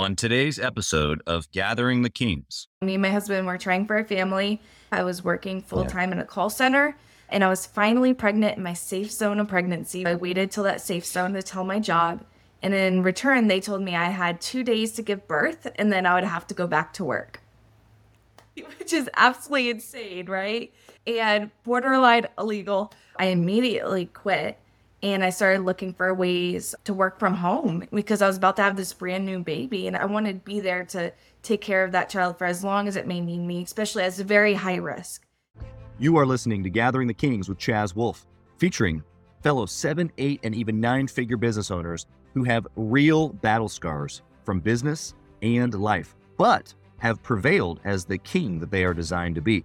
On today's episode of Gathering the Kings, me and my husband were trying for a family. I was working full time in a call center and I was finally pregnant in my safe zone of pregnancy. I waited till that safe zone to tell my job. And in return, they told me I had two days to give birth and then I would have to go back to work, which is absolutely insane, right? And borderline illegal. I immediately quit and I started looking for ways to work from home because I was about to have this brand new baby and I wanted to be there to take care of that child for as long as it may need me, especially as a very high risk. You are listening to Gathering the Kings with Chaz Wolfe, featuring fellow seven, eight, and even nine figure business owners who have real battle scars from business and life, but have prevailed as the king that they are designed to be.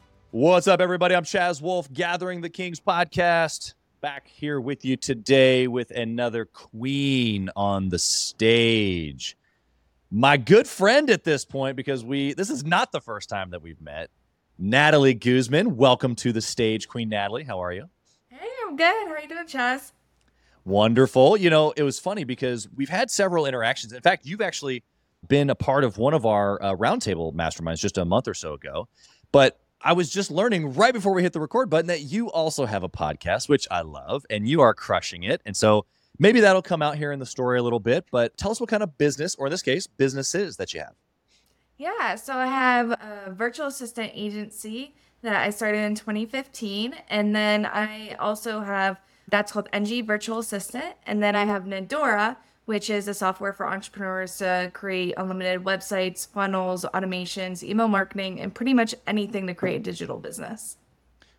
What's up, everybody? I'm Chaz Wolfe, Gathering the Kings podcast. Back here with you today with another queen on the stage. My good friend at this point, because we this is not the first time that we've met. Natalie Guzman, welcome to the stage, Queen Natalie. How are you? Hey, I'm good. How are you doing, Chaz? Wonderful. You know, it was funny because we've had several interactions. In fact, you've actually been a part of one of our uh, roundtable masterminds just a month or so ago. But I was just learning right before we hit the record button that you also have a podcast, which I love, and you are crushing it. And so maybe that'll come out here in the story a little bit, but tell us what kind of business, or in this case, businesses that you have. Yeah, so I have a virtual assistant agency that I started in 2015. And then I also have that's called NG Virtual Assistant. And then I have Nadora, which is a software for entrepreneurs to create unlimited websites, funnels, automations, email marketing, and pretty much anything to create a digital business.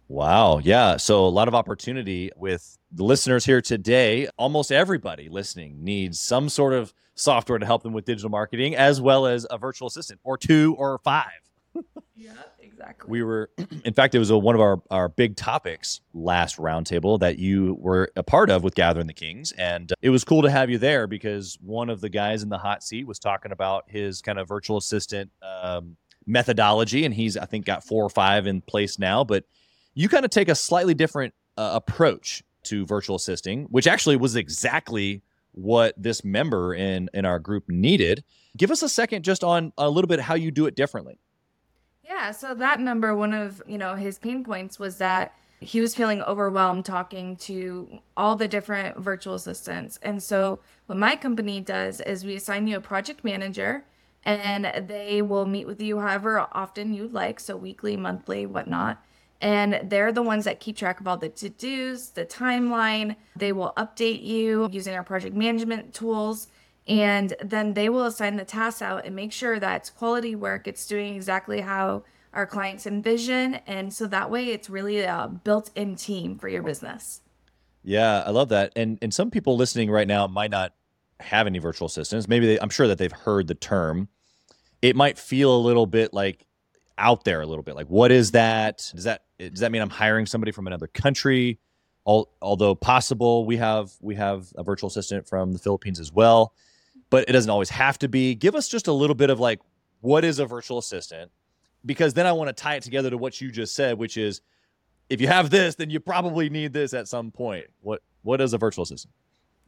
Wow. Yeah. So a lot of opportunity with the listeners here today. Almost everybody listening needs some sort of software to help them with digital marketing, as well as a virtual assistant or two or five. yeah, exactly. We were, in fact, it was a, one of our, our big topics last roundtable that you were a part of with Gathering the Kings. And it was cool to have you there because one of the guys in the hot seat was talking about his kind of virtual assistant um, methodology. And he's, I think, got four or five in place now. But you kind of take a slightly different uh, approach to virtual assisting, which actually was exactly what this member in in our group needed. Give us a second just on a little bit how you do it differently. Yeah, so that member, one of you know his pain points was that he was feeling overwhelmed talking to all the different virtual assistants. And so what my company does is we assign you a project manager and they will meet with you however often you'd like, so weekly, monthly, whatnot. And they're the ones that keep track of all the to dos, the timeline. They will update you using our project management tools. And then they will assign the tasks out and make sure that it's quality work. It's doing exactly how our clients envision. And so that way it's really a built in team for your business. Yeah, I love that. And and some people listening right now might not have any virtual assistants. Maybe they, I'm sure that they've heard the term. It might feel a little bit like out there a little bit. Like, what is that? Does that does that mean I'm hiring somebody from another country? All, although possible, we have we have a virtual assistant from the Philippines as well, but it doesn't always have to be. Give us just a little bit of like, what is a virtual assistant? Because then I want to tie it together to what you just said, which is, if you have this, then you probably need this at some point. What what is a virtual assistant?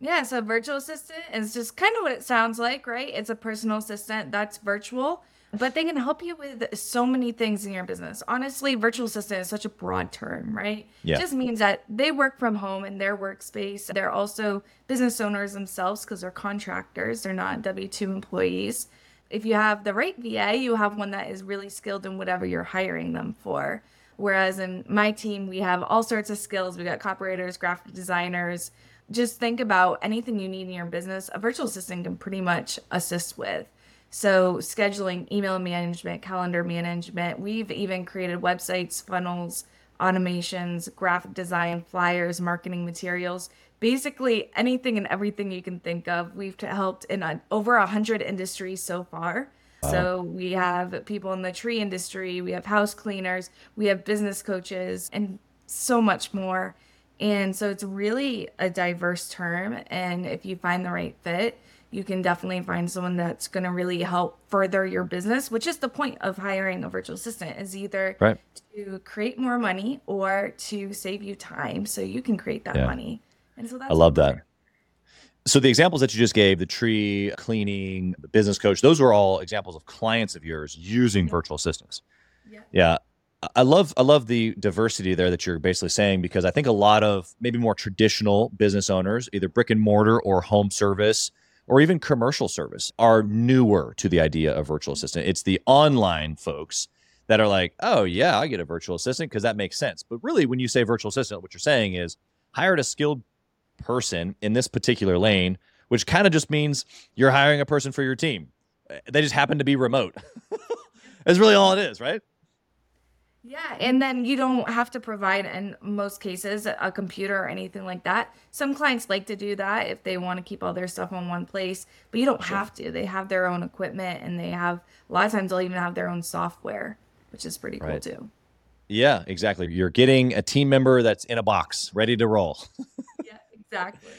Yeah, so virtual assistant is just kind of what it sounds like, right? It's a personal assistant that's virtual but they can help you with so many things in your business. Honestly, virtual assistant is such a broad term, right? Yeah. It just means that they work from home in their workspace. They're also business owners themselves because they're contractors, they're not W 2 employees. If you have the right VA, you have one that is really skilled in whatever you're hiring them for. Whereas in my team, we have all sorts of skills. We got copywriters, graphic designers. Just think about anything you need in your business, a virtual assistant can pretty much assist with. So, scheduling, email management, calendar management. We've even created websites, funnels, automations, graphic design, flyers, marketing materials. basically anything and everything you can think of. We've helped in a, over a hundred industries so far. So we have people in the tree industry, we have house cleaners, we have business coaches, and so much more. And so it's really a diverse term. And if you find the right fit, you can definitely find someone that's going to really help further your business, which is the point of hiring a virtual assistant is either Right. to create more money or to save you time so you can create that Yeah. money. And so that's I love that. So the examples that you just gave, the tree cleaning, the business coach, those are all examples of clients of yours using virtual assistants. Yeah. Yeah. I love I love the diversity there that you're basically saying because I think a lot of maybe more traditional business owners, either brick and mortar or home service or even commercial service, are newer to the idea of virtual assistant. It's the online folks that are like, "Oh yeah, I get a virtual assistant because that makes sense." But really when you say virtual assistant, what you're saying is hired a skilled person in this particular lane, which kind of just means you're hiring a person for your team. They just happen to be remote. That's really all it is, right? Yeah, and then you don't have to provide in most cases a computer or anything like that. Some clients like to do that if they want to keep all their stuff on one place, but you don't have to. They have their own equipment and they have a lot of times they'll even have their own software, which is pretty cool too. Yeah, exactly. You're getting a team member that's in a box, ready to roll. Yeah, exactly.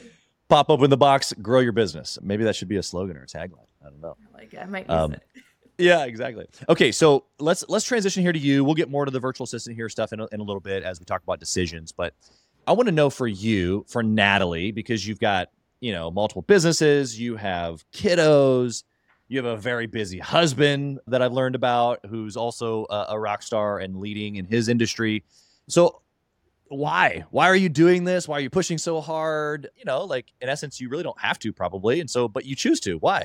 Pop open the box, grow your business. Maybe that should be a slogan or a tagline. I don't know. I Like it. I might use Um, it. Yeah, exactly. Okay, so let's let's transition here to you. We'll get more to the virtual assistant here stuff in a, in a little bit as we talk about decisions. But I want to know for you, for Natalie, because you've got you know multiple businesses, you have kiddos, you have a very busy husband that I've learned about, who's also a, a rock star and leading in his industry. So why why are you doing this why are you pushing so hard you know like in essence you really don't have to probably and so but you choose to why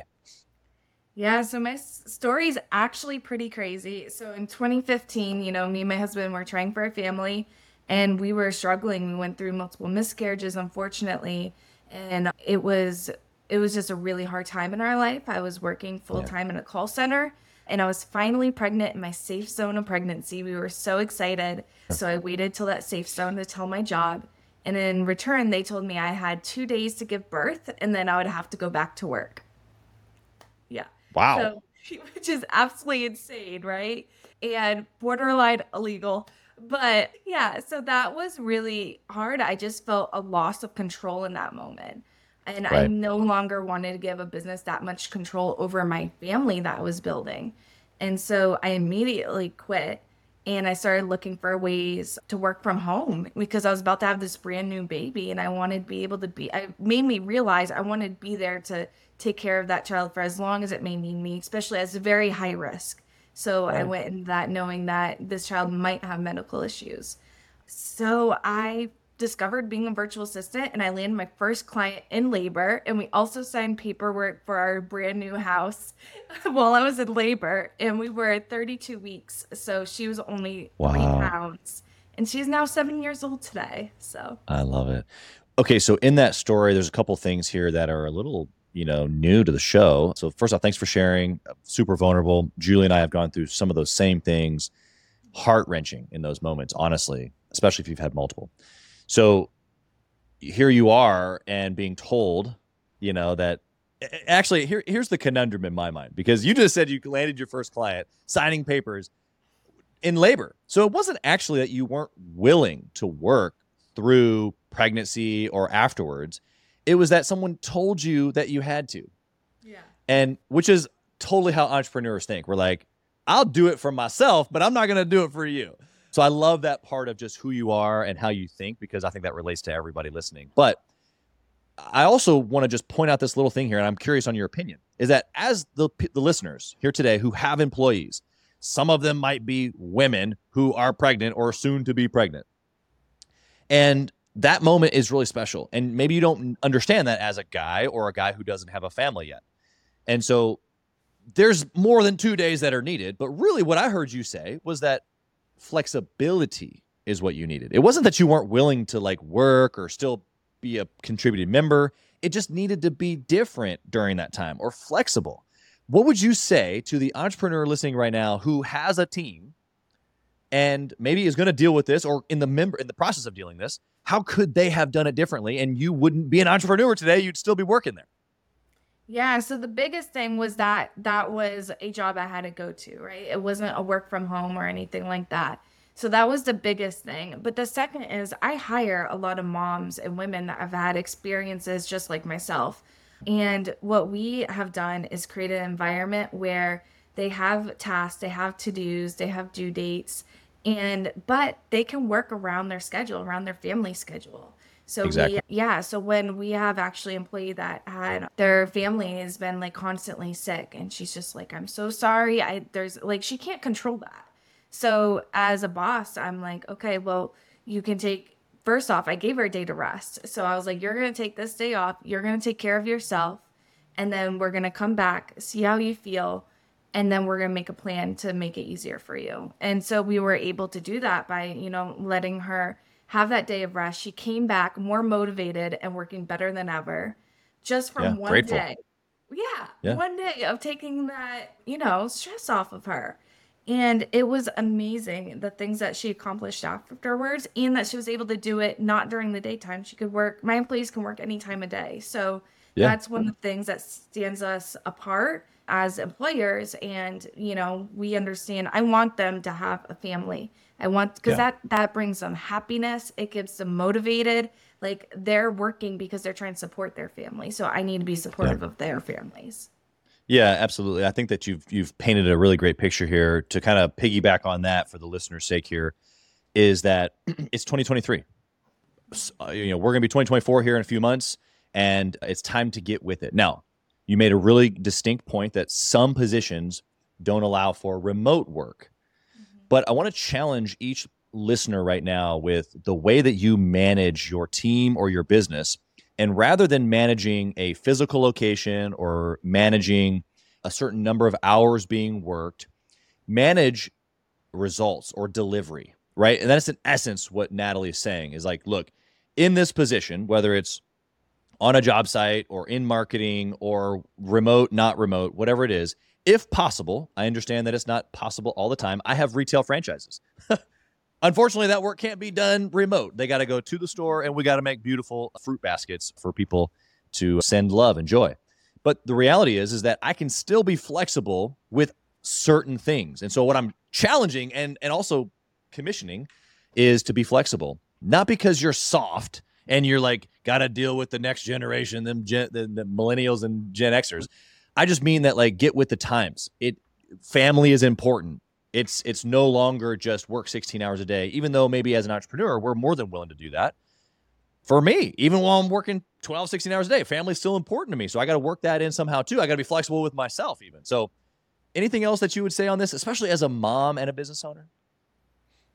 Yeah, so my s- story is actually pretty crazy. So in 2015, you know, me and my husband were trying for a family and we were struggling. We went through multiple miscarriages, unfortunately, and it was it was just a really hard time in our life. I was working full time in a call center and I was finally pregnant in my safe zone of pregnancy. We were so excited. So I waited till that safe zone to tell my job. And in return, they told me I had two days to give birth and then I would have to go back to work. Wow So, which is absolutely insane, right? And borderline illegal. But yeah, so that was really hard. I just felt a loss of control in that moment. And I no longer wanted to give a business that much control over my family that I was building. And so I immediately quit and I started looking for ways to work from home because I was about to have this brand new baby and I wanted to be able to be I made me realize I wanted to be there to take care of that child for as long as it may need me, especially as a very high risk. So I went in that knowing that this child might have medical issues. So I discovered being a virtual assistant and I landed my first client in labor. And we also signed paperwork for our brand new house while I was in labor. And we were at 32 weeks. So she was only three Wow. pounds. And she's now seven years old today. So I love it. Okay, so in that story, there's a couple things here that are a little, you know, new to the show. So first off, thanks for sharing. Super vulnerable. Julie and I have gone through some of those same things, heart wrenching in those moments, honestly, especially if you've had multiple. So here you are, and being told, you know, that actually here here's the conundrum in my mind because you just said you landed your first client signing papers in labor. So it wasn't actually that you weren't willing to work through pregnancy or afterwards. It was that someone told you that you had to. yeah. And which is totally how entrepreneurs think. We're like, I'll do it for myself, but I'm not going to do it for you. So I love that part of just who you are and how you think because I think that relates to everybody listening. But I also want to just point out this little thing here, and I'm curious on your opinion. Is that as the the listeners here today who have employees, some of them might be women who are pregnant or soon to be pregnant, and that moment is really special. And maybe you don't understand that as a guy or a guy who doesn't have a family yet, and so there's more than two days that are needed. But really, what I heard you say was that flexibility is what you needed. It wasn't that you weren't willing to like work or still be a contributing member. It just needed to be different during that time or flexible. What would you say to the entrepreneur listening right now who has a team and maybe is going to deal with this or in the member in the process of dealing this how could they have done it differently and you wouldn't be an entrepreneur today you'd still be working there Yeah, so the biggest thing was that that was a job I had to go to, right? It wasn't a work from home or anything like that. So that was the biggest thing. But the second is I hire a lot of moms and women that have had experiences just like myself. And what we have done is create an environment where they have tasks, they have to-dos, they have due dates, and but they can work around their schedule, around their family schedule. So Exactly. we yeah, so when we have actually employee that had their family has been like constantly sick and she's just like, I'm so sorry. I there's like she can't control that. So as a boss, I'm like, okay, well, you can take first off, I gave her a day to rest. So I was like, you're gonna take this day off, you're gonna take care of yourself, and then we're gonna come back, see how you feel, and then we're going to make a plan to make it easier for you. And so we were able to do that by, you know, letting her have that day of rest. She came back more motivated and working better than ever just from Yeah, one grateful. day. Yeah, Yeah. one day of taking that, you know, stress off of her. And it was amazing the things that she accomplished afterwards and that she was able to do it not during the daytime. She could work, my employees can work any time of day. So Yeah. that's one of the things that stands us apart as employers and you know we understand i want them to have a family i want because Yeah. that that brings them happiness it keeps them motivated like they're working because they're trying to support their family so i need to be supportive of their families Yeah, absolutely. I think that you've you've painted a really great picture here to kind of piggyback on that for the listener's sake here is that it's 2023. S- uh, you know, we're going to be 2024 here in a few months and it's time to get with it. Now, you made a really distinct point that some positions don't allow for remote work. Mm-hmm. But I want to challenge each listener right now with the way that you manage your team or your business. And rather than managing a physical location or managing a certain number of hours being worked, manage results or delivery, right? And that's in essence what Natalie is saying is like, look, in this position, whether it's on a job site or in marketing or remote, not remote, whatever it is, if possible, I understand that it's not possible all the time. I have retail franchises. Unfortunately, that work can't be done remote. They got to go to the store and we got to make beautiful fruit baskets for people to send love and joy. But the reality is is that I can still be flexible with certain things. And so what I'm challenging and and also commissioning is to be flexible. Not because you're soft and you're like got to deal with the next generation, them gen, the, the millennials and Gen Xers. I just mean that like get with the times. It family is important. It's it's no longer just work 16 hours a day, even though maybe as an entrepreneur, we're more than willing to do that. For me, even while I'm working 12, 16 hours a day, family's still important to me. So I got to work that in somehow too. I got to be flexible with myself, even. So anything else that you would say on this, especially as a mom and a business owner?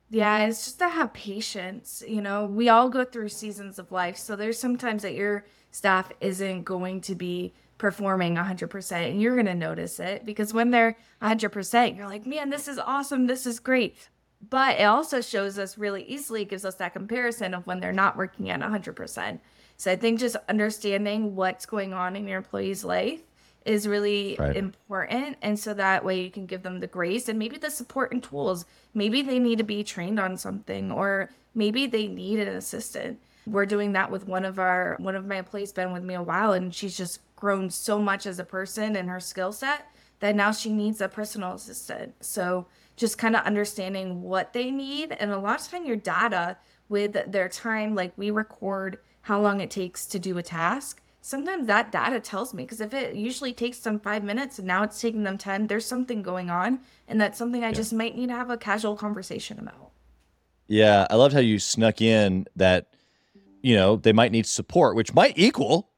Yeah, it's just to have patience. You know, we all go through seasons of life. So there's sometimes that your staff isn't going to be performing 100% and you're going to notice it because when they're 100%, you're like, man, this is awesome. This is great. But it also shows us really easily, gives us that comparison of when they're not working at 100%. So I think just understanding what's going on in your employee's life is really Right. important. And so that way you can give them the grace and maybe the support and tools. Maybe they need to be trained on something or maybe they need an assistant. We're doing that with one of our one of my employees been with me a while and she's just grown so much as a person and her skill set that now she needs a personal assistant. So just kind of understanding what they need and a lot of time your data with their time like we record how long it takes to do a task sometimes that data tells me because if it usually takes them five minutes and now it's taking them 10 there's something going on and that's something i just might need to have a casual conversation about Yeah, I loved how you snuck in that, you know, they might need support, which might equal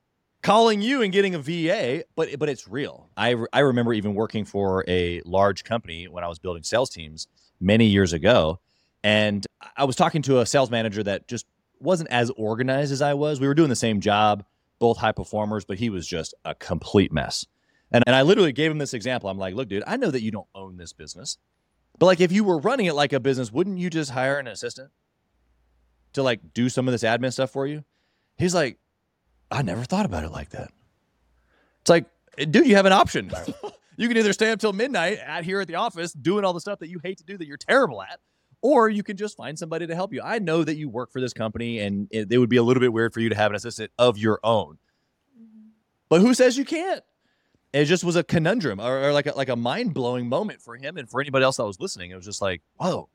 calling you and getting a VA, but but it's real. I I remember even working for a large company when I was building sales teams many years ago, and I was talking to a sales manager that just wasn't as organized as I was. We were doing the same job, both high performers, but he was just a complete mess. And and I literally gave him this example. I'm like, "Look, dude, I know that you don't own this business. But like if you were running it like a business, wouldn't you just hire an assistant to like do some of this admin stuff for you? He's like, I never thought about it like that. It's like, dude, you have an option. you can either stay up till midnight at here at the office doing all the stuff that you hate to do that you're terrible at, or you can just find somebody to help you. I know that you work for this company and it, it would be a little bit weird for you to have an assistant of your own. Mm-hmm. But who says you can't? It just was a conundrum or, or like a, like a mind blowing moment for him and for anybody else that was listening. It was just like, whoa.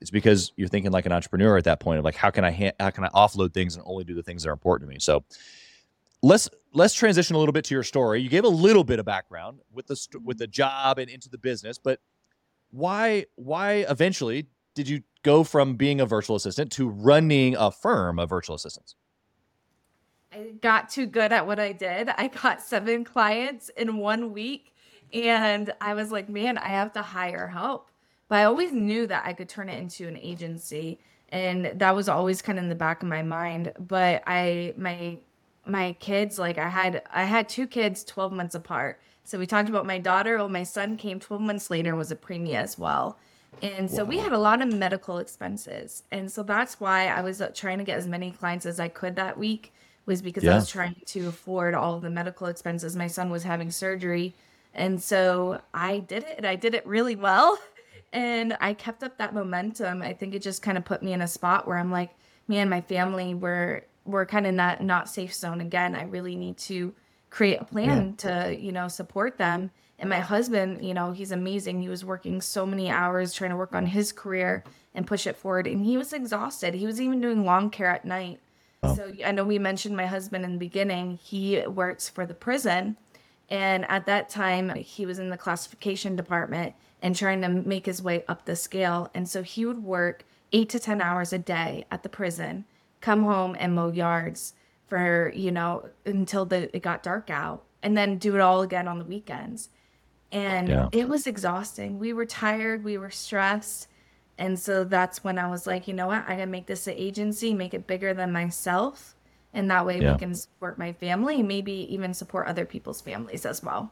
It's because you're thinking like an entrepreneur at that point of like, how can I ha- how can I offload things and only do the things that are important to me? So let's let's transition a little bit to your story. You gave a little bit of background with the st- with the job and into the business, but why why eventually did you go from being a virtual assistant to running a firm of virtual assistants? I got too good at what I did. I got seven clients in one week. And I was like, man, I have to hire help. But I always knew that I could turn it into an agency. And that was always kind of in the back of my mind. But I, my, my kids, like I had, I had two kids 12 months apart. So we talked about my daughter. Well, my son came 12 months later and was a preemie as well. And so we had a lot of medical expenses. And so that's why I was uh, trying to get as many clients as I could that week was because I was trying to afford all the medical expenses. My son was having surgery. And so I did it and I did it really well. And I kept up that momentum. I think it just kind of put me in a spot where I'm like, man, my family, were we're kind of not not safe zone again. I really need to create a plan to, you know, support them. And my husband, you know, he's amazing. He was working so many hours trying to work on his career and push it forward. And he was exhausted. He was even doing long care at night. So I know we mentioned my husband in the beginning. He works for the prison. And at that time, he was in the classification department and trying to make his way up the scale. And so he would work eight to 10 hours a day at the prison, come home and mow yards for, you know, until the, it got dark out, and then do it all again on the weekends. And Yeah. it was exhausting. We were tired, we were stressed. And so that's when I was like, you know what? I gotta make this an agency, make it bigger than myself. And that way Yeah. we can support my family maybe even support other people's families as well.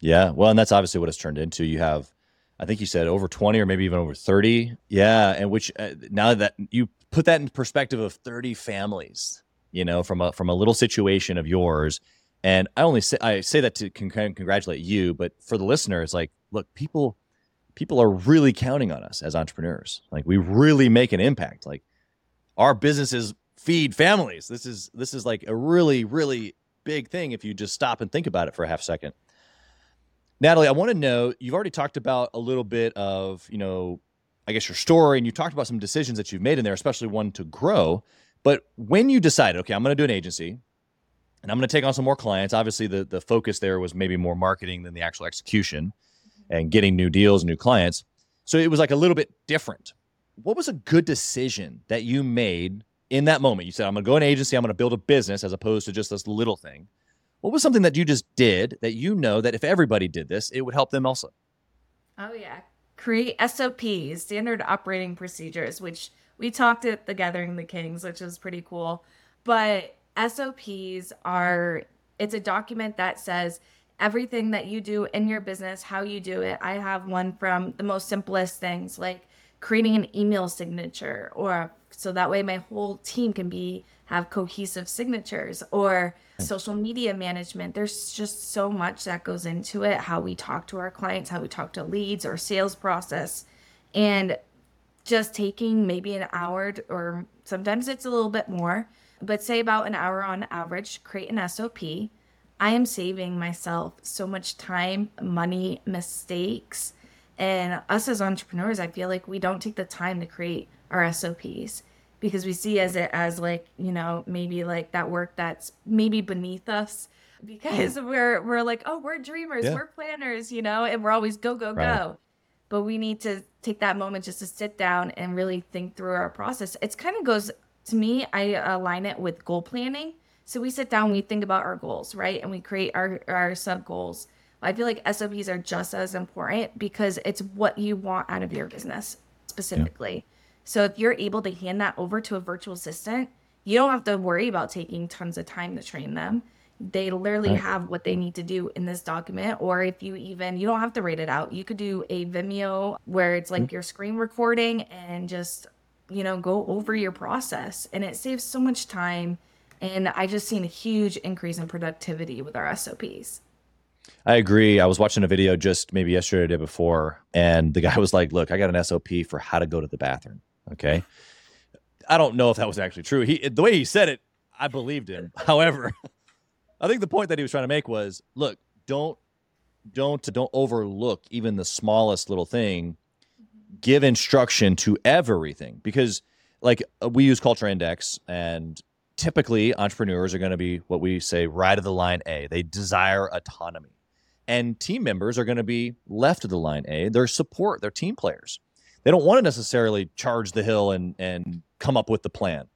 Yeah. Well, and that's obviously what it's turned into. You have, I think you said over 20 or maybe even over 30. Yeah. And which uh, now that you put that in perspective of 30 families, you know, from a, from a little situation of yours. And I only say, I say that to con- congratulate you, but for the listener, it's like, look, people, people are really counting on us as entrepreneurs. Like we really make an impact. Like our businesses feed families. This is, this is like a really, really big thing if you just stop and think about it for a half second. Natalie, I want to know you've already talked about a little bit of, you know, I guess your story and you talked about some decisions that you've made in there, especially one to grow. But when you decided, okay, I'm going to do an agency and I'm going to take on some more clients, obviously the the focus there was maybe more marketing than the actual execution mm-hmm. and getting new deals, new clients. So it was like a little bit different. What was a good decision that you made in that moment? You said, I'm going to go an agency, I'm going to build a business as opposed to just this little thing. What was something that you just did that you know that if everybody did this, it would help them also? Oh yeah. Create SOPs, standard operating procedures, which we talked at the Gathering the Kings, which was pretty cool. But SOPs are it's a document that says everything that you do in your business, how you do it. I have one from the most simplest things like creating an email signature or so that way my whole team can be have cohesive signatures or social media management there's just so much that goes into it how we talk to our clients how we talk to leads or sales process and just taking maybe an hour or sometimes it's a little bit more but say about an hour on average create an sop i am saving myself so much time money mistakes and us as entrepreneurs i feel like we don't take the time to create our sops because we see as it as like you know maybe like that work that's maybe beneath us because we're we're like oh we're dreamers Yeah. we're planners you know and we're always go go Right. go but we need to take that moment just to sit down and really think through our process it's kind of goes to me i align it with goal planning. So we sit down we think about our goals right? And we create our our sub goals. I feel like sops are just as important because it's what you want out of your business specifically. So if you're able to hand that over to a virtual assistant you don't have to worry about taking tons of time to train them. They literally Right. have what they need to do in this document or if you even you don't have to write it out. You could do a vimeo where it's like mm-hmm. your screen recording and just you know go over your process and it saves so much time and i just seen a huge increase in productivity with our sops I agree. I was watching a video just maybe yesterday or the day before, and the guy was like, "Look, I got an SOP for how to go to the bathroom." Okay, I don't know if that was actually true. He the way he said it, I believed him. However, I think the point that he was trying to make was, look, don't don't don't overlook even the smallest little thing. Give instruction to everything because, like, uh, we use Culture Index, and typically entrepreneurs are going to be what we say right of the line A. They desire autonomy and team members are going to be left of the line A. They're support, they're team players. They don't want to necessarily charge the hill and and come up with the plan.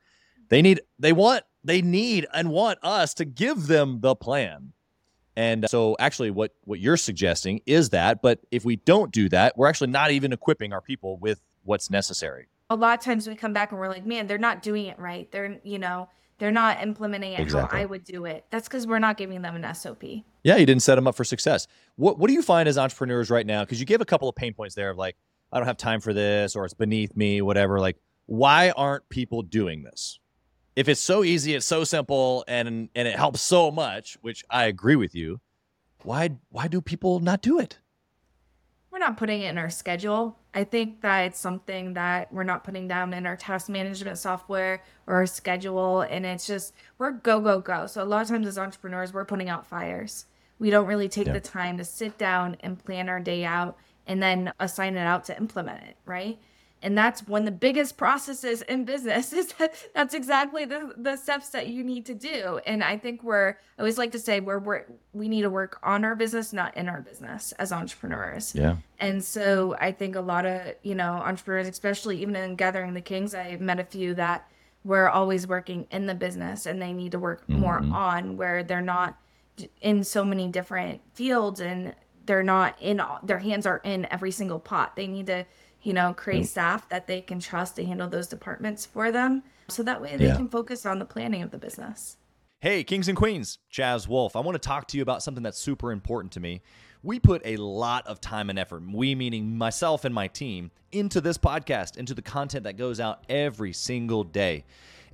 They need they want they need and want us to give them the plan. And uh, so actually what what you're suggesting is that, but if we don't do that, we're actually not even equipping our people with what's necessary. A lot of times we come back and we're like, "Man, they're not doing it right. They're, you know, they're not implementing it Exactly. how I would do it." That's cuz we're not giving them an SOP. Yeah, you didn't set them up for success. What what do you find as entrepreneurs right now? Because you gave a couple of pain points there of like, I don't have time for this, or it's beneath me, whatever. Like, why aren't people doing this? If it's so easy, it's so simple, and and it helps so much, which I agree with you. Why why do people not do it? We're not putting it in our schedule. I think that it's something that we're not putting down in our task management software or our schedule. And it's just, we're go, go, go. So a lot of times as entrepreneurs, we're putting out fires. We don't really take Yeah. the time to sit down and plan our day out and then assign it out to implement it, right? And that's one of the biggest processes in business is that that's exactly the, the steps that you need to do. And I think we're, I always like to say we're, we're, we need to work on our business, not in our business as entrepreneurs. Yeah, And so I think a lot of, you know, entrepreneurs, especially even in Gathering the Kings, I met a few that were always working in the business and they need to work more Mhm. on where they're not in so many different fields and they're not in, all- their hands are in every single pot. They need to, you know, create mm. staff that they can trust to handle those departments for them. So that way they Yeah. can focus on the planning of the business. Hey, Kings and Queens, Chaz Wolfe. I want to talk to you about something that's super important to me. We put a lot of time and effort, we meaning myself and my team, into this podcast, into the content that goes out every single day.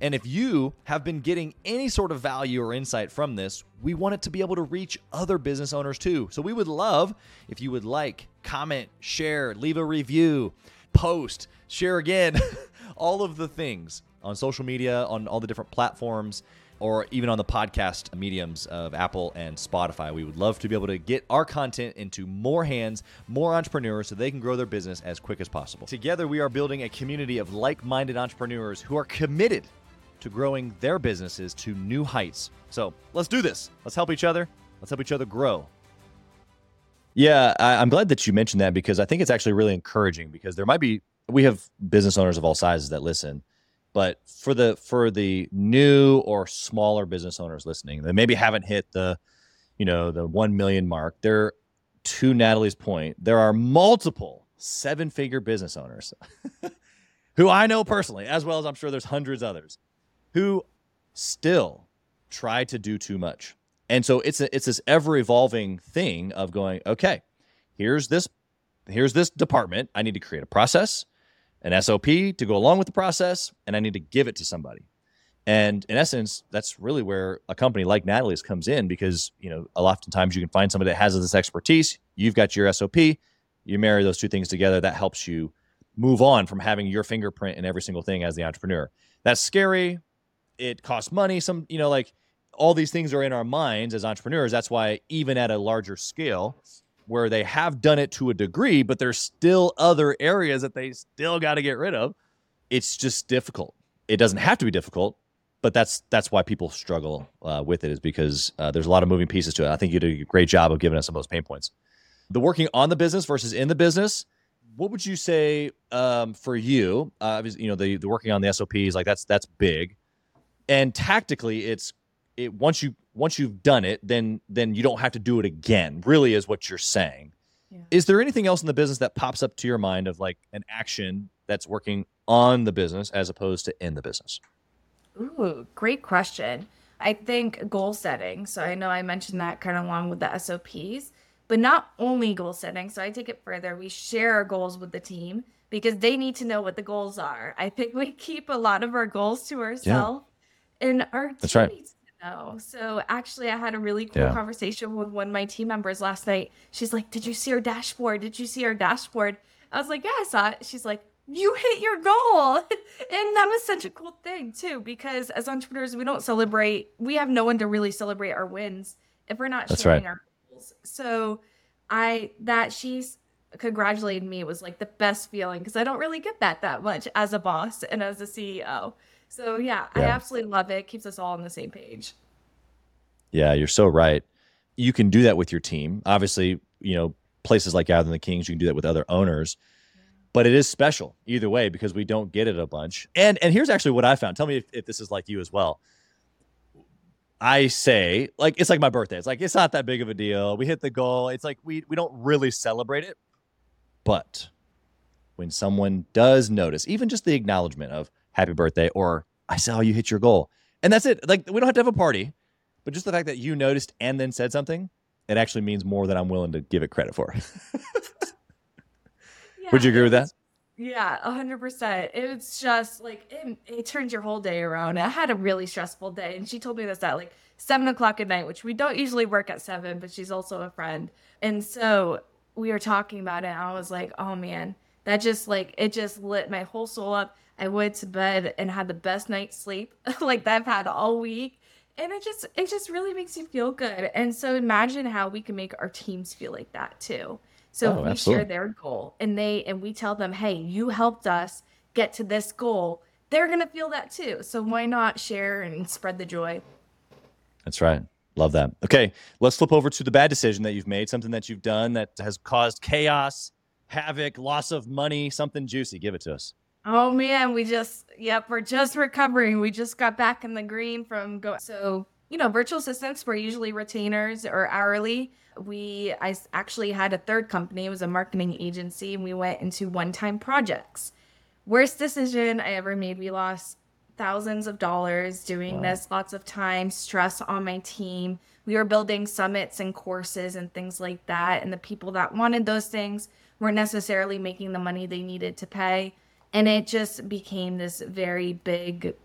And if you have been getting any sort of value or insight from this, we want it to be able to reach other business owners too. So we would love if you would like, comment, share, leave a review, post, share again, all of the things on social media, on all the different platforms, or even on the podcast mediums of Apple and Spotify. We would love to be able to get our content into more hands, more entrepreneurs, so they can grow their business as quick as possible. Together, we are building a community of like minded entrepreneurs who are committed to growing their businesses to new heights. So let's do this. Let's help each other. Let's help each other grow. Yeah, I, I'm glad that you mentioned that because I think it's actually really encouraging because there might be we have business owners of all sizes that listen, but for the for the new or smaller business owners listening that maybe haven't hit the you know the 1 million mark, there to Natalie's point, there are multiple seven figure business owners who I know personally, as well as I'm sure there's hundreds others who still try to do too much. And so it's a, it's this ever evolving thing of going, okay, here's this here's this department. I need to create a process, an SOP to go along with the process, and I need to give it to somebody. And in essence, that's really where a company like Natalie's comes in because, you know, a lot of times you can find somebody that has this expertise. You've got your SOP, you marry those two things together, that helps you move on from having your fingerprint in every single thing as the entrepreneur. That's scary. It costs money. Some, you know, like all these things are in our minds as entrepreneurs. That's why even at a larger scale, where they have done it to a degree, but there's still other areas that they still got to get rid of. It's just difficult. It doesn't have to be difficult, but that's that's why people struggle uh, with it is because uh, there's a lot of moving pieces to it. I think you did a great job of giving us some of those pain points. The working on the business versus in the business. What would you say um, for you? Uh, you know, the, the working on the SOPs, like that's that's big, and tactically, it's it once you once you've done it, then then you don't have to do it again. Really, is what you're saying. Yeah. Is there anything else in the business that pops up to your mind of like an action that's working on the business as opposed to in the business? Ooh, great question. I think goal setting. So I know I mentioned that kind of along with the SOPs, but not only goal setting. So I take it further. We share our goals with the team because they need to know what the goals are. I think we keep a lot of our goals to ourselves, yeah. and our That's team know. So actually, I had a really cool Yeah. conversation with one of my team members last night. She's like, "Did you see our dashboard? Did you see our dashboard?" I was like, "Yeah, I saw it." She's like, "You hit your goal," and that was such a cool thing too. Because as entrepreneurs, we don't celebrate. We have no one to really celebrate our wins if we're not That's sharing right. our goals. So I that she's congratulated me was like the best feeling because I don't really get that that much as a boss and as a CEO. So yeah, I absolutely love it. Keeps us all on the same page. Yeah, you're so right. You can do that with your team. Obviously, you know, places like Gathering the Kings, you can do that with other owners. But it is special either way because we don't get it a bunch. And and here's actually what I found. Tell me if, if this is like you as well. I say, like, it's like my birthday. It's like it's not that big of a deal. We hit the goal. It's like we we don't really celebrate it. But when someone does notice, even just the acknowledgement of happy birthday or I saw you hit your goal. And that's it. Like we don't have to have a party. But just the fact that you noticed and then said something, it actually means more than I'm willing to give it credit for. Would you agree with that? Yeah, a hundred percent. It's just like it, it turns your whole day around. I had a really stressful day, and she told me this at like seven o'clock at night, which we don't usually work at seven, but she's also a friend, and so we were talking about it. And I was like, oh man, that just like it just lit my whole soul up. I went to bed and had the best night's sleep like that I've had all week. And it just it just really makes you feel good. And so imagine how we can make our teams feel like that too. So Oh, we absolutely. share their goal and they and we tell them, "Hey, you helped us get to this goal." They're going to feel that too. So why not share and spread the joy? That's right. Love that. Okay, let's flip over to the bad decision that you've made, something that you've done that has caused chaos, havoc, loss of money, something juicy. Give it to us. Oh man, we just yep, we're just recovering. We just got back in the green from go. So you know, virtual assistants were usually retainers or hourly. We I actually had a third company. It was a marketing agency, and we went into one-time projects. Worst decision I ever made. We lost thousands of dollars doing this, lots of time, stress on my team. We were building summits and courses and things like that. And the people that wanted those things weren't necessarily making the money they needed to pay. And it just became this very big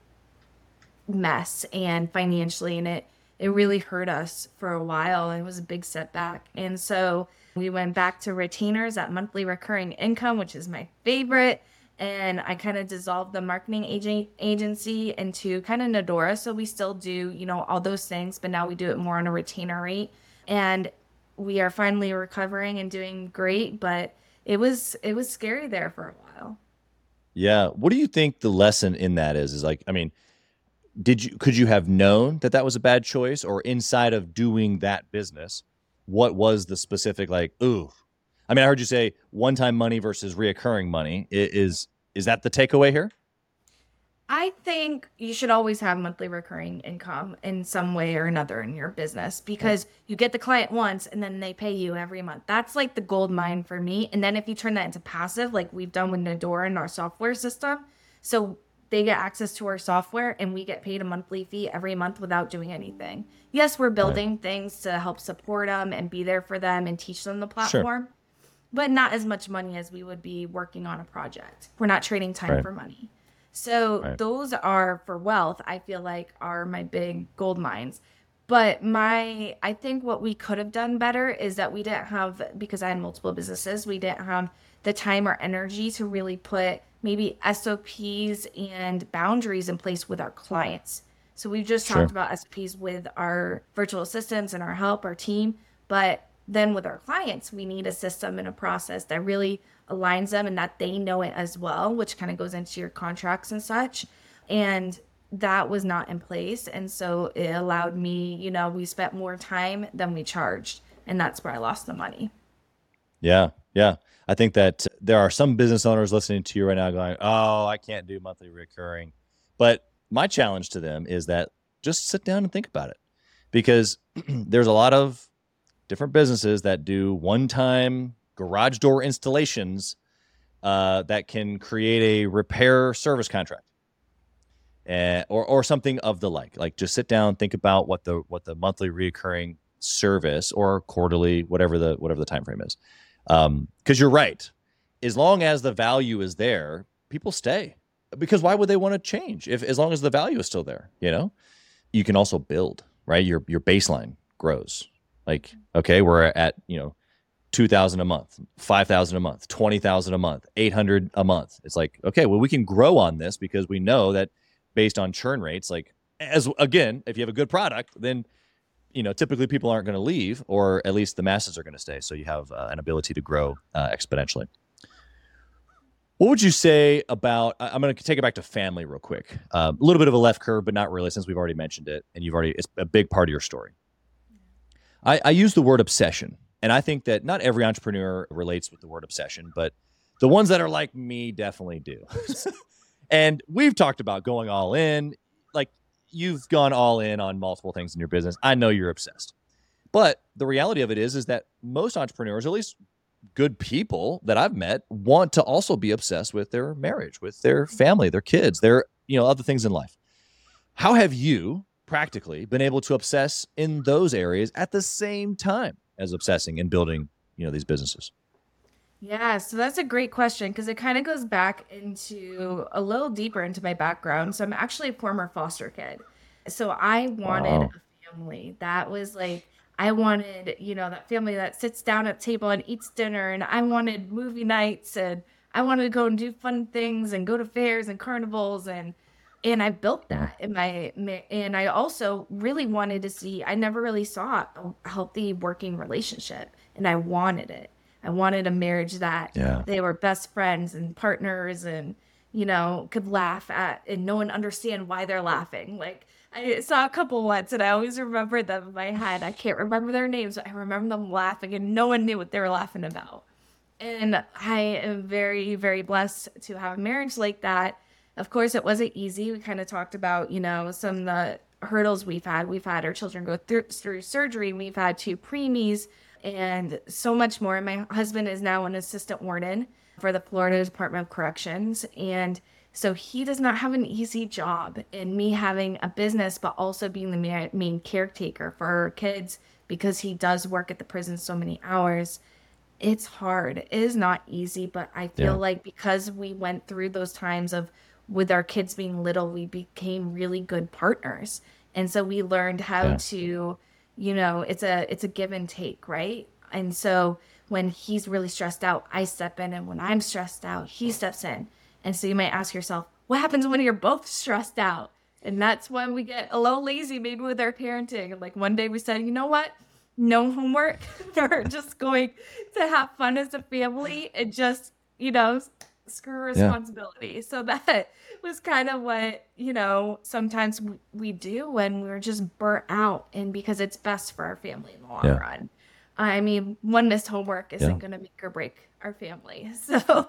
mess and financially and it it really hurt us for a while. It was a big setback. And so we went back to retainers at monthly recurring income which is my favorite. And i kind of dissolved the marketing agent agency into kind of nadora so we still do you know all those things but now we do it more on a retainer rate. And we are finally recovering and doing great but it was it was scary there for a while Yeah. What do you think the lesson in that is? Is like, I mean, did you could you have known that that was a bad choice, or inside of doing that business, what was the specific like? Ooh, I mean, I heard you say one-time money versus reoccurring money. Is is that the takeaway here? I think you should always have monthly recurring income in some way or another in your business because you get the client once and then they pay you every month. That's like the gold mine for me. And then if you turn that into passive, like we've done with Nadora and our software system, so they get access to our software and we get paid a monthly fee every month without doing anything. Yes, we're building things to help support them and be there for them and teach them the platform, but not as much money as we would be working on a project. We're not trading time Right. for money. So Right. those are for wealth, I feel like are my big gold mines. But my I think what we could have done better is that we didn't have because I had multiple businesses, we didn't have the time or energy to really put maybe SOPs and boundaries in place with our clients. So we've just Sure. talked about SOPs with our virtual assistants and our help, our team, but then with our clients, we need a system and a process that really aligns them and that they know it as well, which kind of goes into your contracts and such. And that was not in place. And so it allowed me, you know, we spent more time than we charged. And that's where I lost the money. Yeah, yeah. I think that there are some business owners listening to you right now going, "Oh, I can't do monthly recurring." But my challenge to them is that just sit down and think about it. Because there's a lot of different businesses that do one-time garage door installations uh, that can create a repair service contract. Uh, or, or something of the like. Like just sit down, think about what the what the monthly reoccurring service or quarterly, whatever the whatever the time frame is um because you're right as long as the value is there people stay because why would they want to change if as long as the value is still there you know you can also build right? Your your baseline grows. Like, okay, we're at, you know, 2000 a month, 5000 a month, 20,000 a month, 800 a month. It's like, okay, well we can grow on this because we know that based on churn rates like as again, if you have a good product, then you know, typically people aren't going to leave or at least the masses are going to stay. So you have uh, an ability to grow uh, exponentially. What would you say about? I'm going to take it back to family real quick. Um, a little bit of a left curve, but not really, since we've already mentioned it, and you've already it's a big part of your story. I, I use the word obsession, and I think that not every entrepreneur relates with the word obsession, but the ones that are like me definitely do. and we've talked about going all in. Like you've gone all in on multiple things in your business. I know you're obsessed. But the reality of it is, is that most entrepreneurs, at least good people that I've met want to also be obsessed with their marriage, with their family, their kids, their, you know, other things in life. How have you practically been able to obsess in those areas at the same time as obsessing and building, you know, these businesses? Yeah, so that's a great question because it kind of goes back into a little deeper into my background. So I'm actually a former foster kid. So I wanted wow. a family that was like I wanted, you know, that family that sits down at table and eats dinner, and I wanted movie nights, and I wanted to go and do fun things and go to fairs and carnivals, and and I built that in my and I also really wanted to see. I never really saw a healthy working relationship, and I wanted it. I wanted a marriage that yeah. they were best friends and partners, and you know, could laugh at, and no one understand why they're laughing, like I saw a couple once and I always remember them in my head. I can't remember their names, but I remember them laughing and no one knew what they were laughing about. And I am very, very blessed to have a marriage like that. Of course, it wasn't easy. We kind of talked about, you know, some of the hurdles we've had. We've had our children go through, through surgery. We've had two preemies and so much more. My husband is now an assistant warden for the Florida Department of Corrections. And so he does not have an easy job. And me having a business, but also being the main caretaker for our kids because he does work at the prison so many hours. It's hard. It is not easy, but I feel yeah. like because we went through those times of with our kids being little, we became really good partners. And so we learned how yeah. to, you know, it's a it's a give and take, right? And so when he's really stressed out, I step in and when I'm stressed out, he steps in and so you might ask yourself, what happens when you're both stressed out? And that's when we get a little lazy, maybe with our parenting. Like one day we said, you know what? No homework. We're just going to have fun as a family and just, you know, screw responsibility. Yeah. So that was kind of what, you know, sometimes we do when we're just burnt out and because it's best for our family in the long yeah. run. I mean, one missed homework isn't yeah. going to make or break our family. So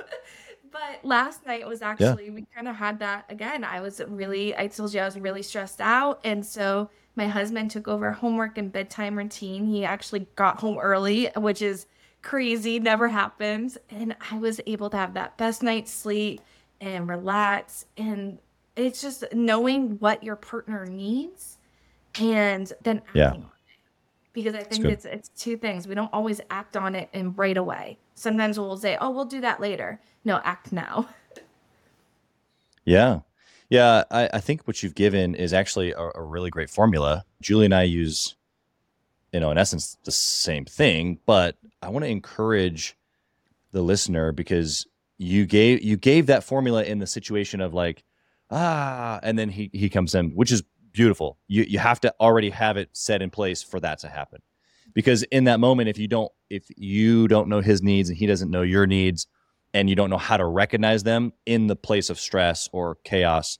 but last night was actually we kind of had that again. I was really I told you I was really stressed out and so my husband took over homework and bedtime routine. He actually got home early, which is crazy, never happens, and I was able to have that best night's sleep and relax and it's just knowing what your partner needs and then acting yeah. on it. Because I think it's it's two things. We don't always act on it and right away. Sometimes we'll say, "Oh, we'll do that later." no act now yeah yeah I, I think what you've given is actually a, a really great formula julie and i use you know in essence the same thing but i want to encourage the listener because you gave you gave that formula in the situation of like ah and then he he comes in which is beautiful. You you have to already have it set in place for that to happen. Because in that moment if you don't if you don't know his needs and he doesn't know your needs and you don't know how to recognize them in the place of stress or chaos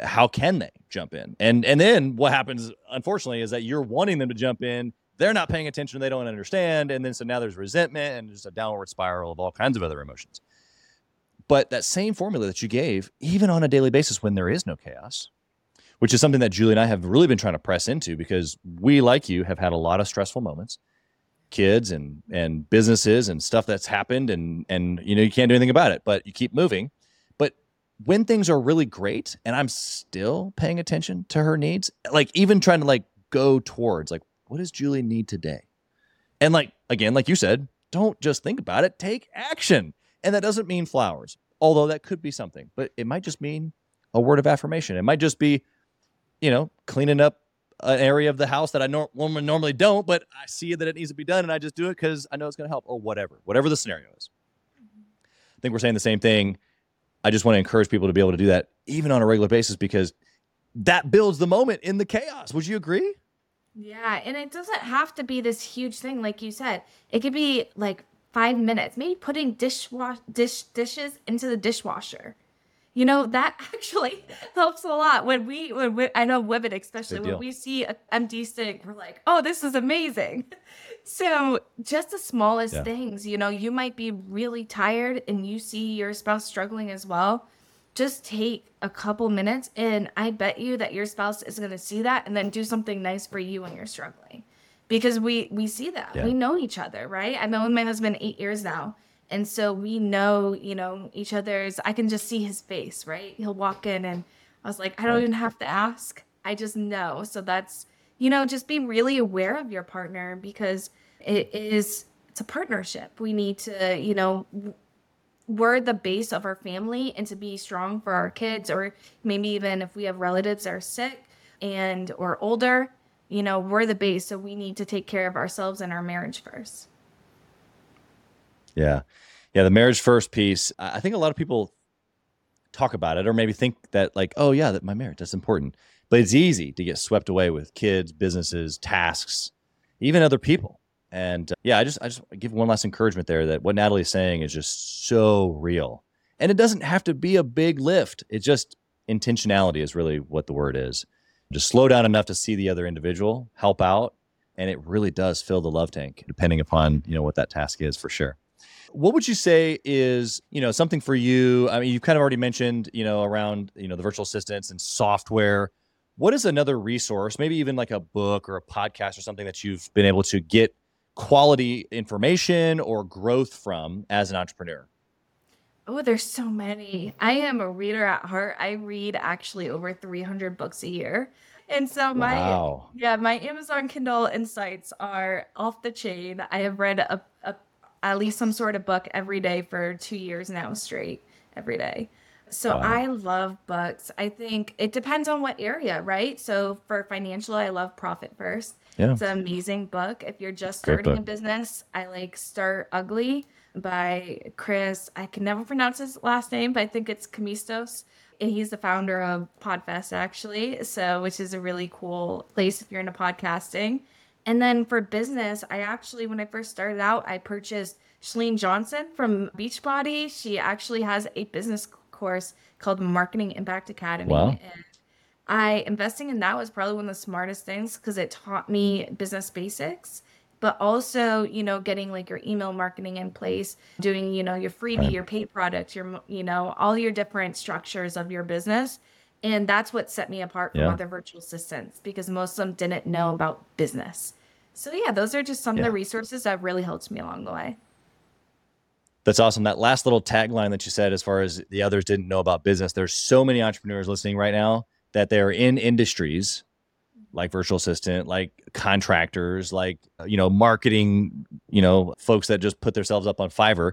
how can they jump in? And and then what happens unfortunately is that you're wanting them to jump in they're not paying attention they don't understand and then so now there's resentment and just a downward spiral of all kinds of other emotions. But that same formula that you gave even on a daily basis when there is no chaos which is something that julie and i have really been trying to press into because we like you have had a lot of stressful moments. Kids and and businesses and stuff that's happened and and you know you can't do anything about it but you keep moving. But when things are really great and i'm still paying attention to her needs like even trying to like go towards like what does julie need today and like again like you said don't just think about it take action and that doesn't mean flowers although that could be something but it might just mean a word of affirmation it might just be you know cleaning up an area of the house that I nor- normally don't, but I see that it needs to be done and I just do it because I know it's going to help or whatever, whatever the scenario is. I think we're saying the same thing. I just want to encourage people to be able to do that even on a regular basis because that builds the moment in the chaos. Would you agree? Yeah, and it doesn't have to be this huge thing like you said. It could be like 5 minutes, maybe putting dishwash dish dishes into the dishwasher. You know, that actually helps a lot when we when we, I know women especially when we see an empty sink, we're like, "Oh, this is amazing." So, just the smallest yeah. things, you know, you might be really tired and you see your spouse struggling as well just take a couple minutes and I bet you that your spouse is going to see that and then do something nice for you when you're struggling. Because we we see that. Yeah. We know each other, right? I've been with my husband 8 years now. And so we know, you know, each other's I can just see his face, right? He'll walk in and I was like, I don't even have to ask. I just know. So that's, you know, just be really aware of your partner because it is it's a partnership. We need to, you know, we're the base of our family and to be strong for our kids or maybe even if we have relatives that are sick and or older you know we're the base. So we need to take care of ourselves and our marriage first. Yeah. Yeah the marriage first piece i think a lot of people talk about it or maybe think that like oh yeah that my marriage that's important. But it's easy to get swept away with kids businesses tasks even other people and uh, yeah, I just I just give one last encouragement there that what Natalie is saying is just so real. And it doesn't have to be a big lift. It's just intentionality is really what the word is. Just slow down enough to see the other individual, help out, and it really does fill the love tank depending upon, you know, what that task is for sure. What would you say is, you know, something for you? I mean, you've kind of already mentioned, you know, around, you know, the virtual assistants and software. What is another resource, maybe even like a book or a podcast or something that you've been able to get quality information or growth from as an entrepreneur? Oh, there's so many. I am a reader at heart. I read actually over 300 books a year. And so my wow. yeah, my Amazon Kindle insights are off the chain. I have read a, a at least some sort of book every day for 2 years now straight every day. So wow. I love books. I think it depends on what area, right? So for financial, I love Profit First. Yeah. It's an amazing book. If you're just starting a business, I like Start Ugly by Chris. I can never pronounce his last name, but I think it's Camistos. And he's the founder of Podfest, actually. So, which is a really cool place if you're into podcasting. And then for business, I actually, when I first started out, I purchased Chalene Johnson from Beachbody. She actually has a business course called Marketing Impact Academy. Wow. And I investing in that was probably one of the smartest things because it taught me business basics, but also, you know, getting like your email marketing in place, doing, you know, your freebie, your paid product, your, you know, all your different structures of your business. And that's what set me apart from yeah. other virtual assistants because most of them didn't know about business. So, yeah, those are just some yeah. of the resources that really helped me along the way. That's awesome. That last little tagline that you said, as far as the others didn't know about business, there's so many entrepreneurs listening right now that they're in industries like virtual assistant, like contractors, like uh, you know, marketing, you know, folks that just put themselves up on Fiverr.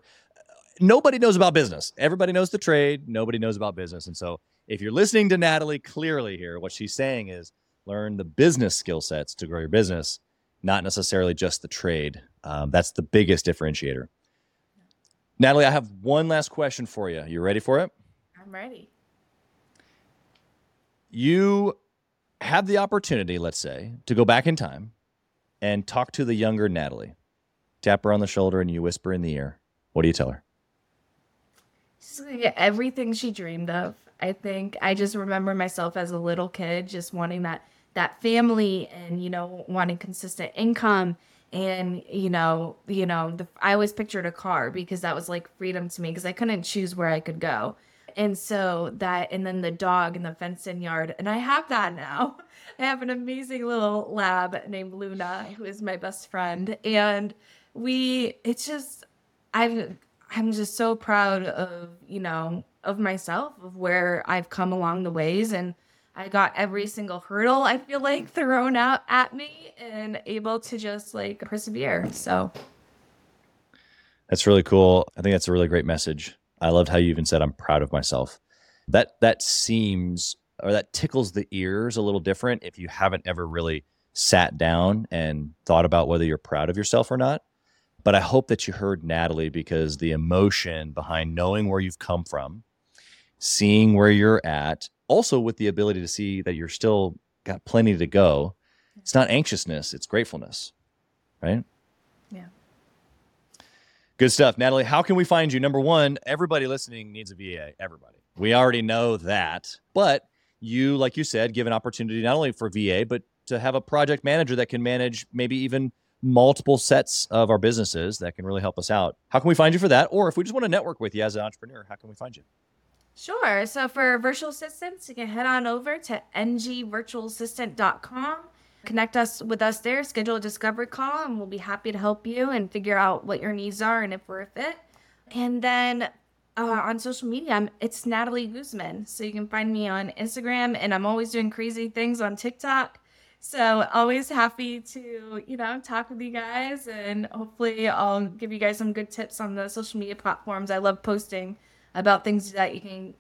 Nobody knows about business. Everybody knows the trade. Nobody knows about business. And so, if you're listening to Natalie clearly here, what she's saying is learn the business skill sets to grow your business, not necessarily just the trade. Um, that's the biggest differentiator. Natalie, I have one last question for you. You ready for it? I'm ready you have the opportunity, let's say, to go back in time and talk to the younger Natalie, tap her on the shoulder, and you whisper in the ear, what do you tell her? She's gonna get everything she dreamed of. I think I just remember myself as a little kid just wanting that that family and you know wanting consistent income and you know you know the, I always pictured a car because that was like freedom to me because I couldn't choose where I could go. And so that, and then the dog in the fenced in yard. And I have that now. I have an amazing little lab named Luna, who is my best friend. And we, it's just, I'm, I'm just so proud of, you know, of myself, of where I've come along the ways. And I got every single hurdle I feel like thrown out at me and able to just like persevere. So that's really cool. I think that's a really great message I loved how you even said I'm proud of myself. That that seems or that tickles the ears a little different if you haven't ever really sat down and thought about whether you're proud of yourself or not. But I hope that you heard Natalie because the emotion behind knowing where you've come from, seeing where you're at, also with the ability to see that you're still got plenty to go. It's not anxiousness, it's gratefulness, right? Good stuff. Natalie, how can we find you? Number one, everybody listening needs a VA. Everybody. We already know that. But you, like you said, give an opportunity not only for VA, but to have a project manager that can manage maybe even multiple sets of our businesses that can really help us out. How can we find you for that? Or if we just want to network with you as an entrepreneur, how can we find you? Sure. So for virtual assistants, you can head on over to ngvirtualassistant.com. Connect us with us there, schedule a discovery call, and we'll be happy to help you and figure out what your needs are and if we're a fit. And then uh, on social media, I'm, it's Natalie Guzman. So you can find me on Instagram, and I'm always doing crazy things on TikTok. So always happy to, you know, talk with you guys and hopefully I'll give you guys some good tips on the social media platforms. I love posting about things that you can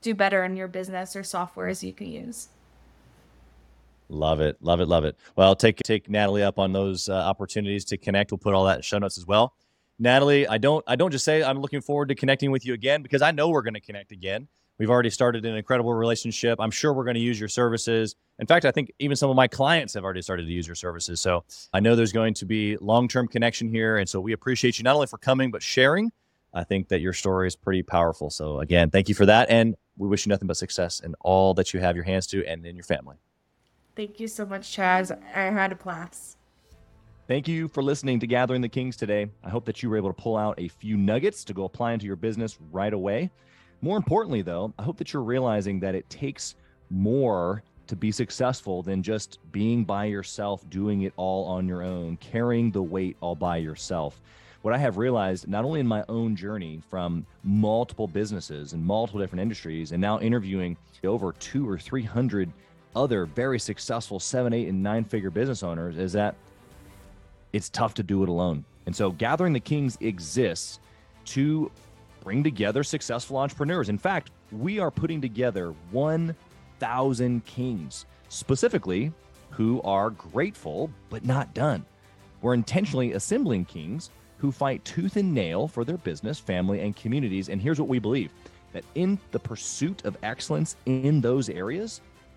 do better in your business or softwares you can use. Love it, love it, love it. Well, take take Natalie up on those uh, opportunities to connect. We'll put all that in show notes as well. Natalie, I don't I don't just say I'm looking forward to connecting with you again because I know we're going to connect again. We've already started an incredible relationship. I'm sure we're going to use your services. In fact, I think even some of my clients have already started to use your services. So I know there's going to be long-term connection here, and so we appreciate you not only for coming but sharing. I think that your story is pretty powerful. So again, thank you for that, and we wish you nothing but success in all that you have your hands to and in your family. Thank you so much, Chaz. I had a blast. Thank you for listening to Gathering the Kings today. I hope that you were able to pull out a few nuggets to go apply into your business right away. More importantly, though, I hope that you're realizing that it takes more to be successful than just being by yourself, doing it all on your own, carrying the weight all by yourself. What I have realized, not only in my own journey from multiple businesses and multiple different industries, and now interviewing over two or 300 other very successful seven, eight, and nine figure business owners is that it's tough to do it alone. And so Gathering the Kings exists to bring together successful entrepreneurs. In fact, we are putting together 1,000 kings, specifically who are grateful but not done. We're intentionally assembling kings who fight tooth and nail for their business, family, and communities. And here's what we believe that in the pursuit of excellence in those areas,